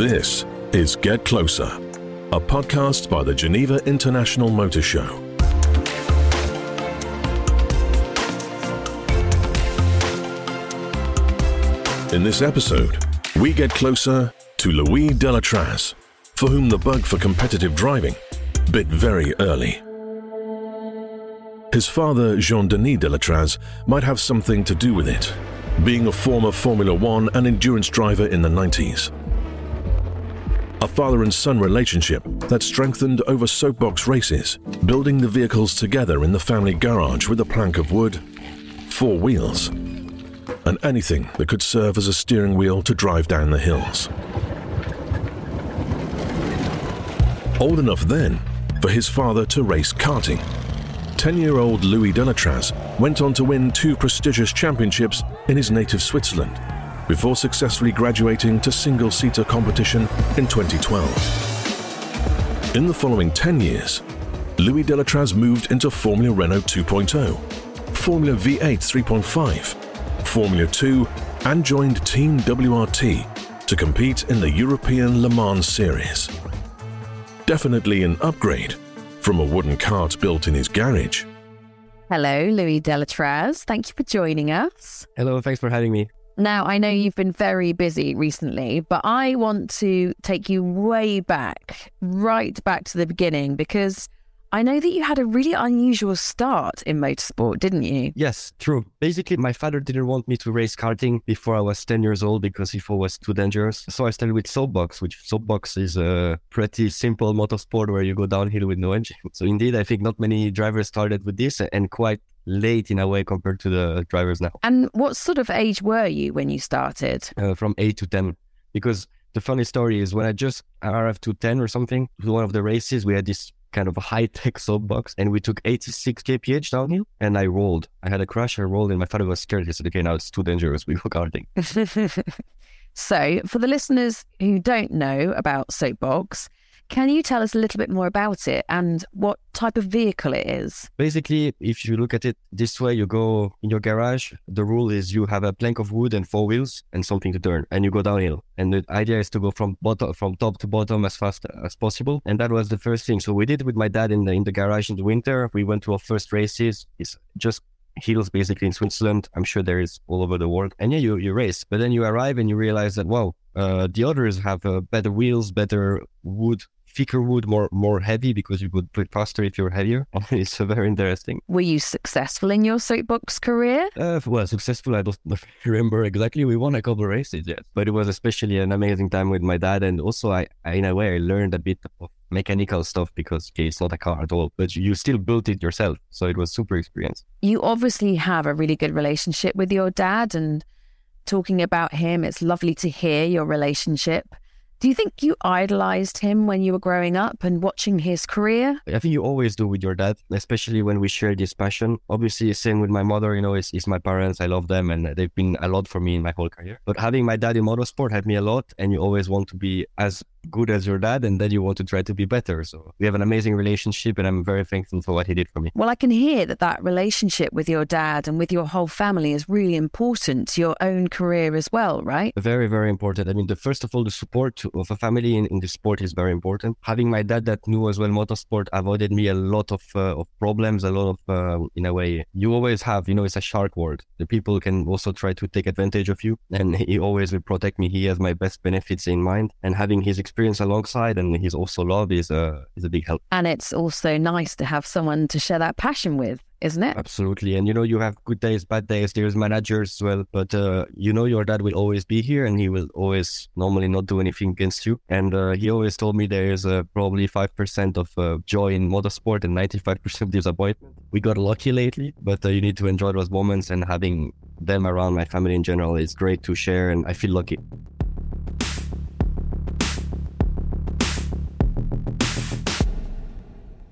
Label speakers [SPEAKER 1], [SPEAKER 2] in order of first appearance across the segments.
[SPEAKER 1] This is Get Closer, a podcast by the Geneva International Motor Show. In this episode, we get closer to Louis Delétraz, for whom the bug for competitive driving bit very early. His father, Jean Denis Delétraz, might have something to do with it, being a former Formula One and endurance driver in the 90s. A father and son relationship that strengthened over soapbox races, building the vehicles together in the family garage with a plank of wood, four wheels, and anything that could serve as a steering wheel to drive down the hills. Old enough then for his father to race karting. 10 year old Louis Delétraz went on to win two prestigious championships in his native Switzerland before successfully graduating to single seater competition in 2012. In the following 10 years, Louis Delétraz moved into Formula Renault 2.0, Formula V8 3.5, Formula 2, and joined Team WRT to compete in the European Le Mans Series. Definitely an upgrade from a wooden cart built in his garage.
[SPEAKER 2] Hello, Louis Delétraz. Thank you for joining us.
[SPEAKER 3] Hello, thanks for having me.
[SPEAKER 2] Now, I know mm-hmm. you've been very busy recently, but I want to take you way back, right back to the beginning, because I know that you had a really unusual start in motorsport, didn't you?
[SPEAKER 3] Yes, true. Basically, my father didn't want me to race karting before I was 10 years old because he thought it was too dangerous. So I started with soapbox, which soapbox is a pretty simple motorsport where you go downhill with no engine. So indeed, I think not many drivers started with this and quite late in a way compared to the drivers now.
[SPEAKER 2] And what sort of age were you when you started?
[SPEAKER 3] Uh, from 8 to 10. Because the funny story is when I just arrived to 10 or something, to one of the races, we had this kind of a high tech soapbox and we took 86 kph downhill and I rolled. I had a crash, I rolled, and my father was scared. He said, okay, now it's too dangerous. We go karting.
[SPEAKER 2] so, for the listeners who don't know about Soapbox, can you tell us a little bit more about it and what type of vehicle it is?
[SPEAKER 3] Basically, if you look at it this way, you go in your garage. The rule is you have a plank of wood and four wheels and something to turn, and you go downhill. And the idea is to go from bottom, from top to bottom as fast as possible. And that was the first thing. So we did it with my dad in the in the garage in the winter. We went to our first races. It's just hills basically in Switzerland. I'm sure there is all over the world. And yeah, you, you race, but then you arrive and you realize that, wow, uh, the others have uh, better wheels, better wood thicker wood, more more heavy because you would put faster if you're heavier. it's very interesting.
[SPEAKER 2] Were you successful in your soapbox career?
[SPEAKER 3] Uh, well, successful. I don't remember exactly. We won a couple races, yes, but it was especially an amazing time with my dad, and also I, I in a way, I learned a bit of mechanical stuff because okay, it's not a car at all, but you still built it yourself. So it was super experience.
[SPEAKER 2] You obviously have a really good relationship with your dad, and talking about him, it's lovely to hear your relationship. Do you think you idolized him when you were growing up and watching his career?
[SPEAKER 3] I think you always do with your dad, especially when we share this passion. Obviously, same with my mother, you know, it's, it's my parents. I love them and they've been a lot for me in my whole career. But having my dad in motorsport helped me a lot. And you always want to be as good as your dad and then you want to try to be better. So we have an amazing relationship and I'm very thankful for what he did for me.
[SPEAKER 2] Well, I can hear that that relationship with your dad and with your whole family is really important to your own career as well, right?
[SPEAKER 3] Very, very important. I mean, the first of all, the support of a family in, in the sport is very important. Having my dad that knew as well motorsport avoided me a lot of, uh, of problems, a lot of, uh, in a way, you always have, you know, it's a shark world. The people can also try to take advantage of you and he always will protect me. He has my best benefits in mind and having his experience alongside and his also love is a is a big help.
[SPEAKER 2] And it's also nice to have someone to share that passion with isn't it?
[SPEAKER 3] Absolutely. And you know, you have good days, bad days. There's managers as well, but uh, you know, your dad will always be here and he will always normally not do anything against you. And uh, he always told me there is uh, probably 5% of uh, joy in motorsport and 95% disappointment. We got lucky lately, but uh, you need to enjoy those moments and having them around my family in general is great to share. And I feel lucky.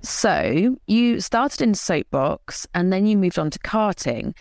[SPEAKER 2] So you started in soapbox and then you moved on to karting.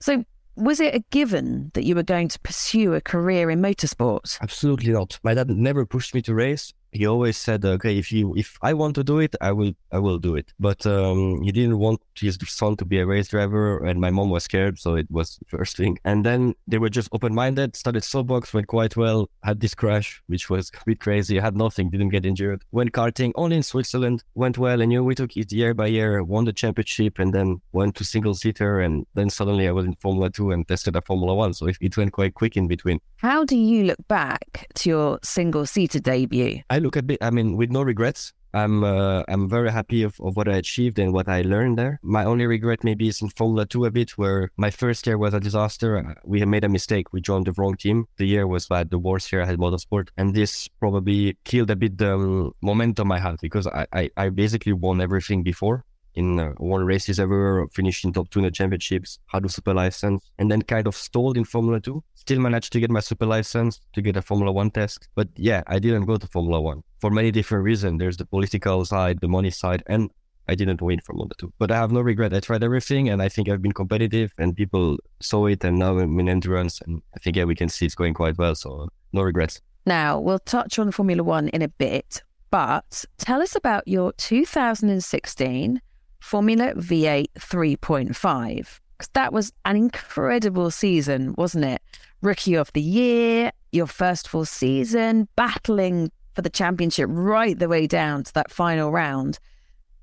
[SPEAKER 2] So was it a given that you were going to pursue a career in motorsport?
[SPEAKER 3] Absolutely not. My dad never pushed me to race. He always said, "Okay, if you if I want to do it, I will I will do it." But um, he didn't want his son to be a race driver, and my mom was scared, so it was the first thing. And then they were just open minded. Started soapbox, went quite well. Had this crash, which was a bit crazy. I had nothing, didn't get injured. Went karting only in Switzerland, went well, and you know we took it year by year. Won the championship, and then went to single seater, and then suddenly I was in Formula Two and tested a Formula One. So it, it went quite quick in between.
[SPEAKER 2] How do you look back to your single seater debut?
[SPEAKER 3] I look at bit, I mean, with no regrets. I'm uh, I'm very happy of, of what I achieved and what I learned there. My only regret maybe is in Formula 2 a bit, where my first year was a disaster. Uh, we had made a mistake. We joined the wrong team. The year was bad. The worst year I had motorsport. And this probably killed a bit the um, momentum I had because I, I, I basically won everything before in uh, one races ever, finished in top two in the championships, had a super license, and then kind of stalled in Formula 2. Still managed to get my super license, to get a Formula 1 test. But yeah, I didn't go to Formula 1 for many different reasons. There's the political side, the money side, and I didn't win Formula 2. But I have no regret. I tried everything, and I think I've been competitive, and people saw it, and now I'm in endurance, and I think, yeah, we can see it's going quite well, so no regrets.
[SPEAKER 2] Now, we'll touch on Formula One in a bit, but tell us about your 2016 Formula V8 3.5. Because that was an incredible season, wasn't it? Rookie of the year, your first full season, battling for the championship right the way down to that final round.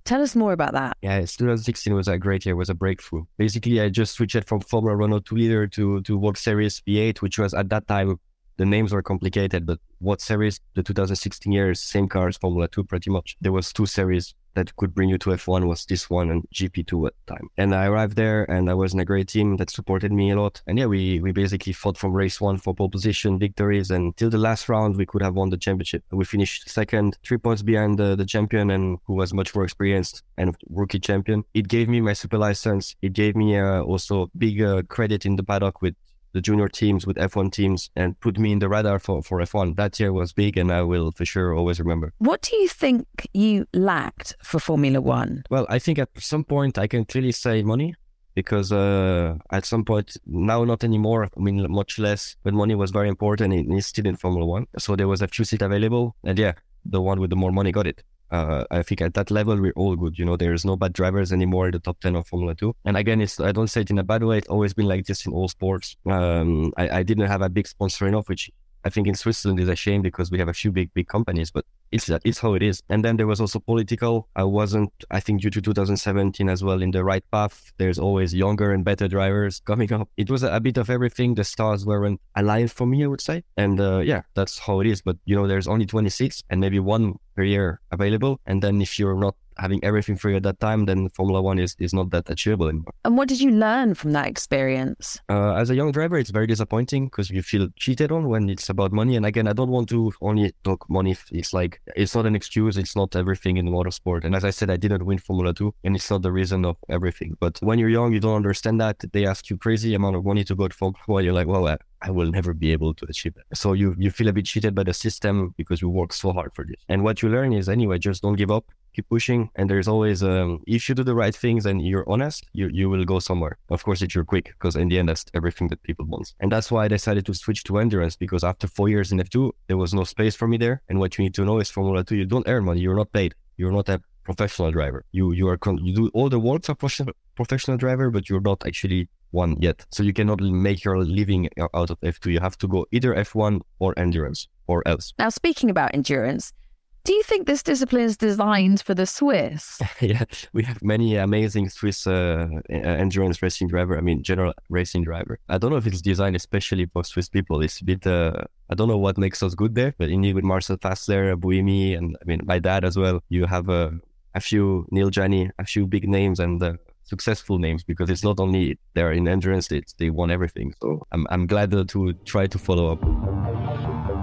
[SPEAKER 2] Tell us more about that.
[SPEAKER 3] Yeah, 2016 was a great year, was a breakthrough. Basically, I just switched from Formula Renault 2 liter to, to World Series V8, which was at that time, the names were complicated, but what series, the 2016 years, same cars, Formula 2 pretty much. There was two series that could bring you to F1 was this one and GP2 at the time. And I arrived there and I was in a great team that supported me a lot. And yeah, we, we basically fought from race one for pole position victories and till the last round, we could have won the championship. We finished second, three points behind the, the champion and who was much more experienced and rookie champion. It gave me my super license. It gave me uh, also big uh, credit in the paddock with the junior teams with F1 teams and put me in the radar for, for F1. That year was big and I will for sure always remember.
[SPEAKER 2] What do you think you lacked for Formula One?
[SPEAKER 3] Well, I think at some point I can clearly say money because uh, at some point now not anymore i mean much less but money was very important and it's still in formula one so there was a few seats available and yeah the one with the more money got it uh, I think at that level we're all good. You know, there's no bad drivers anymore in the top ten of Formula Two. And again, it's I don't say it in a bad way. It's always been like this in all sports. Um, I, I didn't have a big sponsor enough, which I think in Switzerland is a shame because we have a few big big companies, but it's it's how it is. And then there was also political. I wasn't, I think, due to 2017 as well in the right path. There's always younger and better drivers coming up. It was a, bit of everything. The stars weren't aligned for me, I would say. And uh, yeah, that's how it is. But you know, there's only 26 and maybe one per year available. And then if you're not having everything free at that time, then Formula One is, is not that achievable anymore.
[SPEAKER 2] And what did you learn from that experience?
[SPEAKER 3] Uh, as a young driver, it's very disappointing because you feel cheated on when it's about money. And again, I don't want to only talk money. It's like, it's not an excuse. It's not everything in motorsport. And as I said, I didn't win Formula 2 and it's not the reason of everything. But when you're young, you don't understand that. They ask you crazy amount of money to go to Formula 1. You're like, well, I, I will never be able to achieve that. So you, you feel a bit cheated by the system because you work so hard for this. And what you learn is anyway, just don't give up keep pushing and there's always um, if you do the right things and you're honest you, you will go somewhere. Of course if you're quick because in the end that's everything that people want. And that's why i decided to switch to endurance because after four years in f2 there was no space for me there. And what you need to know is formula 2 you don't earn money you're not paid. You're not a professional driver. You you are con- you do all the work of professional professional driver but you're not actually one yet. So you cannot make your living out of f2 you have to go either f1 or endurance or else.
[SPEAKER 2] Now speaking about endurance do you think this discipline is designed for the Swiss?
[SPEAKER 3] yeah, we have many amazing Swiss uh, endurance racing driver. I mean, general racing driver. I don't know if it's designed especially for Swiss people. It's a bit. Uh, I don't know what makes us good there, but indeed with Marcel Fassler, Buemi, and I mean my dad as well. You have uh, a few Neel Jani, a few big names, and uh, successful names because it's not only they're in endurance; it's, they won everything. So I'm I'm glad to try to follow up.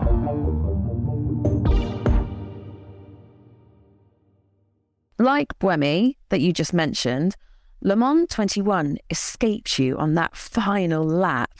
[SPEAKER 2] Like Buemi, that you just mentioned, Le Mans 21 escaped you on that final lap.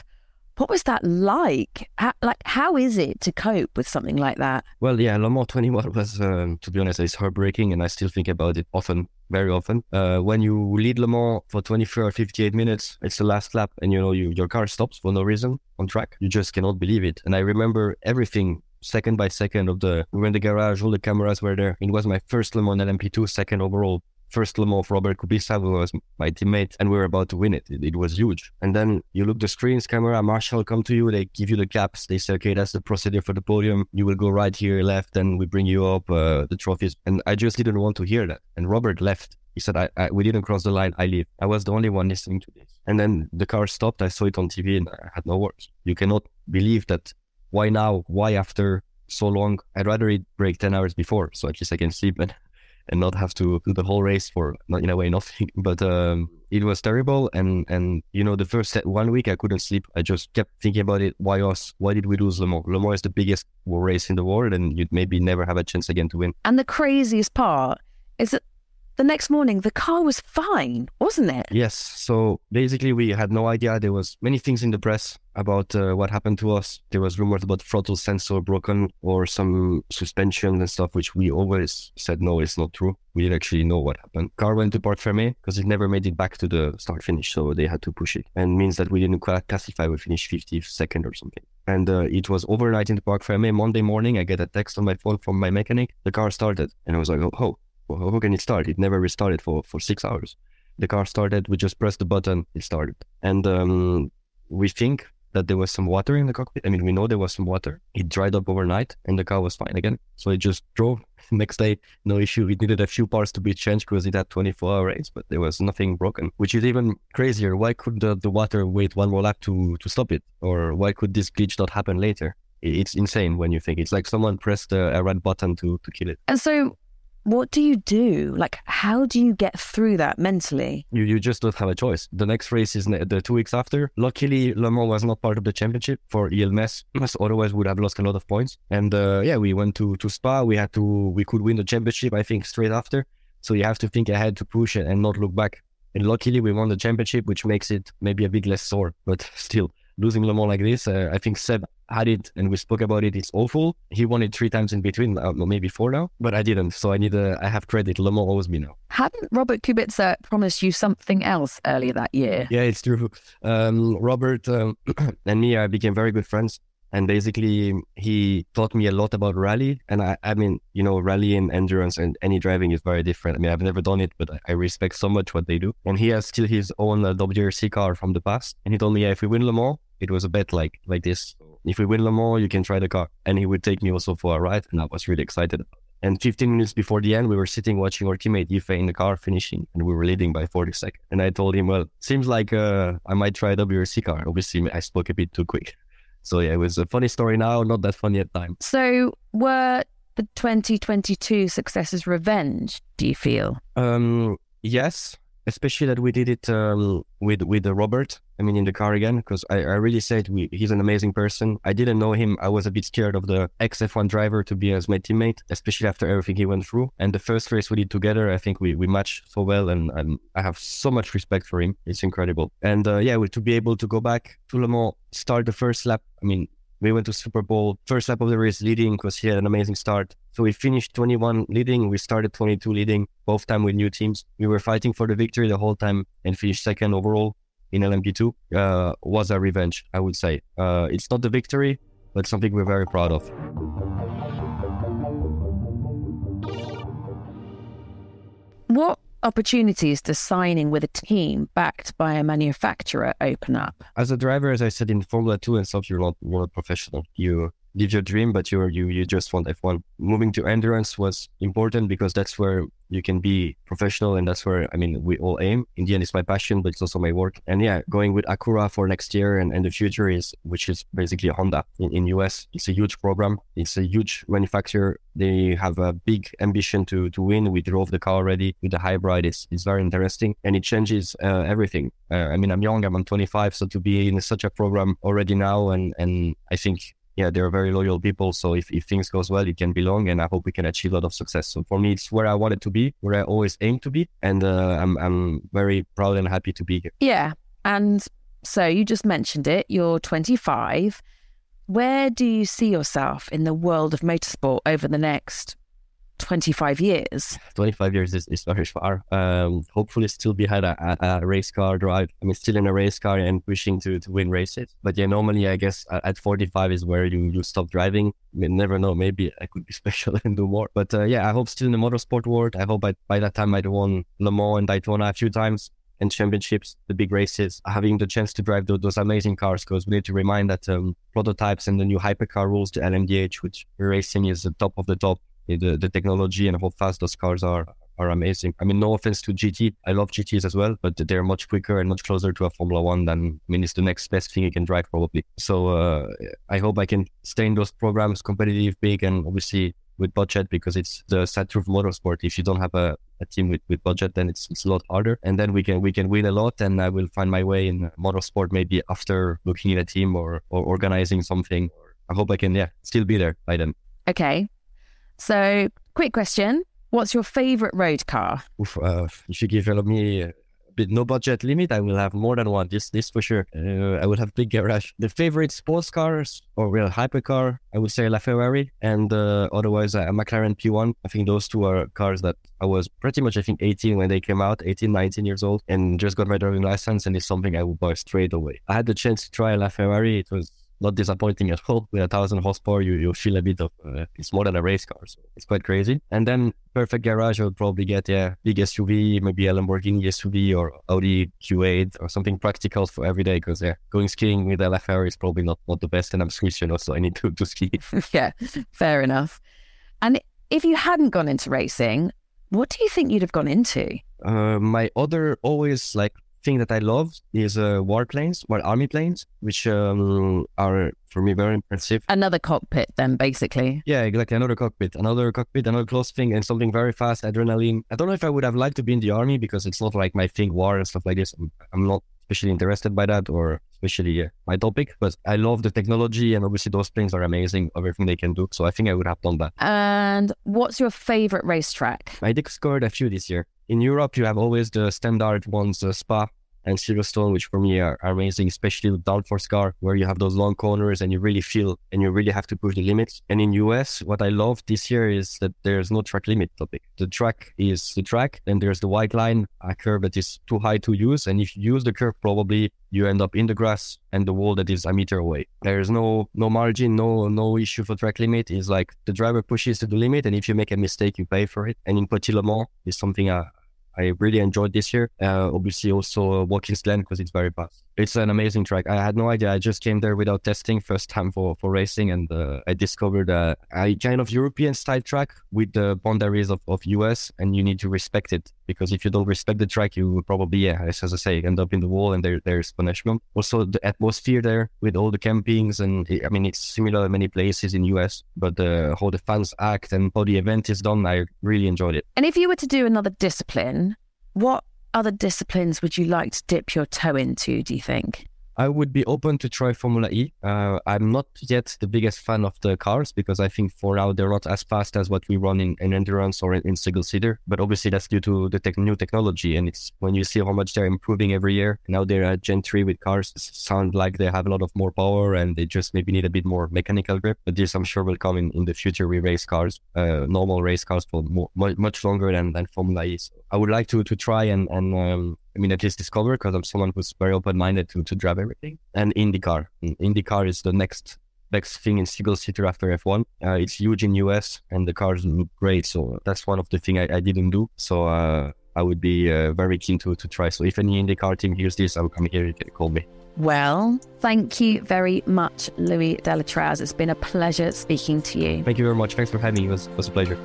[SPEAKER 2] What was that like? How, like, how is it to cope with something like that?
[SPEAKER 3] Well, yeah, Le Mans 21 was, um, to be honest, it's heartbreaking, and I still think about it often, very often. Uh, when you lead Le Mans for 24 or 58 minutes, it's the last lap, and you know you, your car stops for no reason on track. You just cannot believe it. And I remember everything second by second of the. We were in the garage, all the cameras were there. It was my first Le Mans LMP2, second overall. First Le Mans of Robert Kubica, who was my teammate, and we were about to win it. it. It was huge. And then you look the screens, camera, Marshall come to you, they give you the caps, they say, okay, that's the procedure for the podium. You will go right here, left, and we bring you up uh, the trophies. And I just didn't want to hear that. And Robert left. He said, I, I, we didn't cross the line. I leave. I was the only one listening to this. And then the car stopped. I saw it on TV and I had no words. You cannot believe that. Why now? Why after so long? I'd rather it break 10 hours before. So at least I can sleep and, and not have to do the whole race for, in a way, nothing. But um, it was terrible. And, and, you know, the first one week I couldn't sleep. I just kept thinking about it. Why us? Why did we lose Le Mans? Le Mans is the biggest race in the world and you'd maybe never have a chance again to win.
[SPEAKER 2] And the craziest part is that the next morning the car was fine wasn't it?
[SPEAKER 3] Yes. So basically we had no idea. There was many things in the press about uh, what happened to us. There was rumors about throttle sensor broken or some suspension and stuff which we always said no it's not true. We didn't actually know what happened. Car went to parc fermé because it never made it back to the start finish so they had to push it. And means that we didn't classify we finished 52nd or something. And uh, it was overnight in the parc fermé. Monday morning i get a text on my phone from my mechanic. The car started and i was like oh well, how can it start? It never restarted for, for six hours. The car started, we just pressed the button, it started. And um, we think that there was some water in the cockpit. I mean, we know there was some water. It dried up overnight and the car was fine again. So it just drove. Next day, no issue. It needed a few parts to be changed because it had 24 hour race, but there was nothing broken, which is even crazier. Why could the, the water wait one more lap to, to stop it? Or why could this glitch not happen later? It's insane when you think it's like someone pressed a, a red button to, to kill it.
[SPEAKER 2] And so what do you do? Like, how do you get through that mentally?
[SPEAKER 3] You you just don't have a choice. The next race is the two weeks after. Luckily, Le Mans was not part of the championship for ELMS, otherwise would have lost a lot of points. And uh, yeah, we went to to Spa. We had to we could win the championship. I think straight after. So you have to think ahead to push and not look back. And luckily, we won the championship, which makes it maybe a bit less sore, but still losing Le Mans like this. Uh, I think Seb had it and we spoke about it. It's awful. He won it three times in between, uh, maybe four now, but I didn't. So I need a, I have credit. Le Mans owes me now.
[SPEAKER 2] Hadn't Robert Kubica promised you something else earlier that year?
[SPEAKER 3] Yeah, it's true. Um, Robert um, and me, I became very good friends. And basically, he taught me a lot about rally. And I, I mean, you know, rally and endurance and any driving is very different. I mean, I've never done it, but I respect so much what they do. And he has still his own uh, WRC car from the past. And he told me, yeah, if we win Le Mans, it was a bet like like this. If we win Le Mans, you can try the car. And he would take me also for a ride. And I was really excited. And 15 minutes before the end, we were sitting watching our teammate Yifei in the car finishing, and we were leading by 40 seconds. And I told him, well, seems like uh, I might try a WRC car. Obviously, I spoke a bit too quick. So yeah, it was a funny story now, not that funny at time.
[SPEAKER 2] So were the 2022 successes revenge, do you feel?
[SPEAKER 3] Um, yes, especially that we did it um, with with uh, Robert. I mean, in the car again, because I, I really said we, he's an amazing person. I didn't know him. I was a bit scared of the XF1 driver to be as my teammate, especially after everything he went through. And the first race we did together, I think we, we matched so well, and, I have so much respect for him. It's incredible. And uh, yeah, to be able to go back to Le Mans, start the first lap. I mean, we went to Super Bowl. first lap of the race leading because he had an amazing start. So we finished 21 leading. We started 22 leading, both time with new teams. We were fighting for the victory the whole time and finished second overall in LMP2. Uh, was a revenge, I would say. Uh, it's not the victory, but something we're very proud of.
[SPEAKER 2] What opportunities to signing with a team backed by a manufacturer open up?
[SPEAKER 3] As a driver, as I said in Formula Two and stuff, you're not not professional. You live your dream, but you're you you just want F1. Moving to endurance was important because that's where you can be professional, and that's where I mean we all aim. In the end, it's my passion, but it's also my work. And yeah, going with Acura for next year and, and the future is which is basically Honda in, in US. It's a huge program. It's a huge manufacturer. They have a big ambition to to win. We drove the car already with the hybrid. It's it's very interesting, and it changes uh, everything. Uh, I mean, I'm young. I'm 25, so to be in such a program already now, and and I think yeah, they're very loyal people. So if, if things goes well, it can be long and I hope we can achieve a lot of success. So for me, it's where I wanted to be, where I always aim to be. And uh, I'm, I'm very proud and happy to be here.
[SPEAKER 2] Yeah. And so you just mentioned it, you're 25. Where do you see yourself in the world of motorsport over the next 25 years.
[SPEAKER 3] 25 years is, is very far. Um, hopefully, still behind a, a, race car drive. I mean, still in a race car and pushing to, to win races. But yeah, normally, I guess at 45 is where you, you stop driving. I mean, never know. Maybe I could be special and do more. But uh, yeah, I hope still in the motorsport world. I hope I, by that time I'd won Le Mans and Daytona a few times and championships, the big races, having the chance to drive those, those amazing cars. Because we need to remind that um, prototypes and the new hypercar rules, the LMDH, which racing is the top of the top, the, the technology and how fast those cars are are amazing. I mean, no offense to GT, I love GTs as well, but they're much quicker and much closer to a Formula One than I mean, it's the next best thing you can drive probably. So uh, I hope I can stay in those programs, competitive, big, and obviously with budget because it's the sad truth motorsport. If you don't have a, a team with, with budget, then it's it's a lot harder. And then we can we can win a lot, and I will find my way in motorsport maybe after looking at a team or or organizing something. I hope I can yeah still be there by then.
[SPEAKER 2] Okay, so quick question: What's your favorite road car?
[SPEAKER 3] Oof, uh, if you give me with no budget limit, I will have more than one. This, this for sure. Uh, I will have big garage. The favorite sports cars or real hypercar, I would say LaFerrari, and uh, otherwise a McLaren P1. I think those two are cars that I was pretty much, I think, 18 when they came out, 18, 19 years old, and just got my driving license, and it's something I would buy straight away. I had the chance to try a LaFerrari. It was not disappointing at all. With a thousand horsepower, you, you feel a bit of uh, it's more than a race car, so it's quite crazy. And then perfect garage, I would probably get yeah big SUV, maybe a Lamborghini SUV or Audi Q8 or something practical for every day. Because yeah, going skiing with a LaFerrari is probably not not the best, and I'm Swiss, you know, so I need to to ski.
[SPEAKER 2] yeah, fair enough. And if you hadn't gone into racing, what do you think you'd have gone into?
[SPEAKER 3] Uh, my other always like thing that I love is uh, warplanes, war army planes, which um, are for me very impressive.
[SPEAKER 2] Another cockpit, then basically.
[SPEAKER 3] Yeah, exactly. Another cockpit, another cockpit, another close thing, and something very fast, adrenaline. I don't know if I would have liked to be in the army because it's not like my thing, war and stuff like this. I'm, I'm not especially interested by that or especially uh, my topic. But I love the technology and obviously those planes are amazing, everything they can do. So I think I would have done that.
[SPEAKER 2] And what's your favorite racetrack?
[SPEAKER 3] I discovered a few this year. In Europe, you have always the standard ones, uh, Spa, and Silverstone, which for me are, are amazing, especially the downforce car, where you have those long corners and you really feel and you really have to push the limits. And in US, what I love this year is that there's no track limit topic. The track is the track, and there's the white line, a curve that is too high to use. And if you use the curve, probably you end up in the grass and the wall that is a meter away. There's no no margin, no no issue for track limit. Is like the driver pushes to the limit, and if you make a mistake, you pay for it. And in Petit Le Mans is something I, I really enjoyed this year. Uh, obviously, also uh, Watkins Glen because it's very fast. It's an amazing track. I had no idea. I just came there without testing, first time for, for racing, and uh, I discovered a, a kind of European style track with the boundaries of, of US, and you need to respect it because if you don't respect the track, you will probably, yeah, as I say, end up in the wall, and there, there's punishment. Also, the atmosphere there with all the campings, and I mean, it's similar in many places in US, but uh, how the fans act and how the event is done, I really enjoyed it.
[SPEAKER 2] And if you were to do another discipline, what other disciplines would you like to dip your toe into, do you think?
[SPEAKER 3] I would be open to try Formula E. Uh, I'm not yet the biggest fan of the cars because I think for now they're not as fast as what we run in, in endurance or in, in single seater. But obviously that's due to the tech, new technology, and it's when you see how much they're improving every year. Now they're at Gen three with cars sound like they have a lot of more power and they just maybe need a bit more mechanical grip. But this I'm sure will come in, in the future with race cars, uh, normal race cars for more, much longer than, than Formula E. So I would like to to try and and um, I mean, at least discover because I'm someone who's very open minded to, to drive everything. And IndyCar. IndyCar is the next next thing in single seater after F1. Uh, it's huge in US and the cars look great. So that's one of the things I, I didn't do. So uh, I would be uh, very keen to, to try. So if any IndyCar team hears this, I will come here. You can call me.
[SPEAKER 2] Well, thank you very much, Louis Delétraz. It's been a pleasure speaking to you.
[SPEAKER 3] Thank you very much. Thanks for having me. It was, it was a pleasure.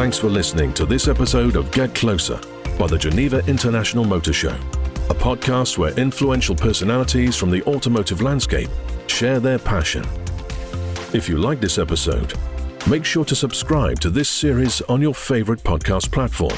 [SPEAKER 1] Thanks for listening to this episode of Get Closer by the Geneva International Motor Show, a podcast where influential personalities from the automotive landscape share their passion. If you like this episode, make sure to subscribe to this series on your favorite podcast platform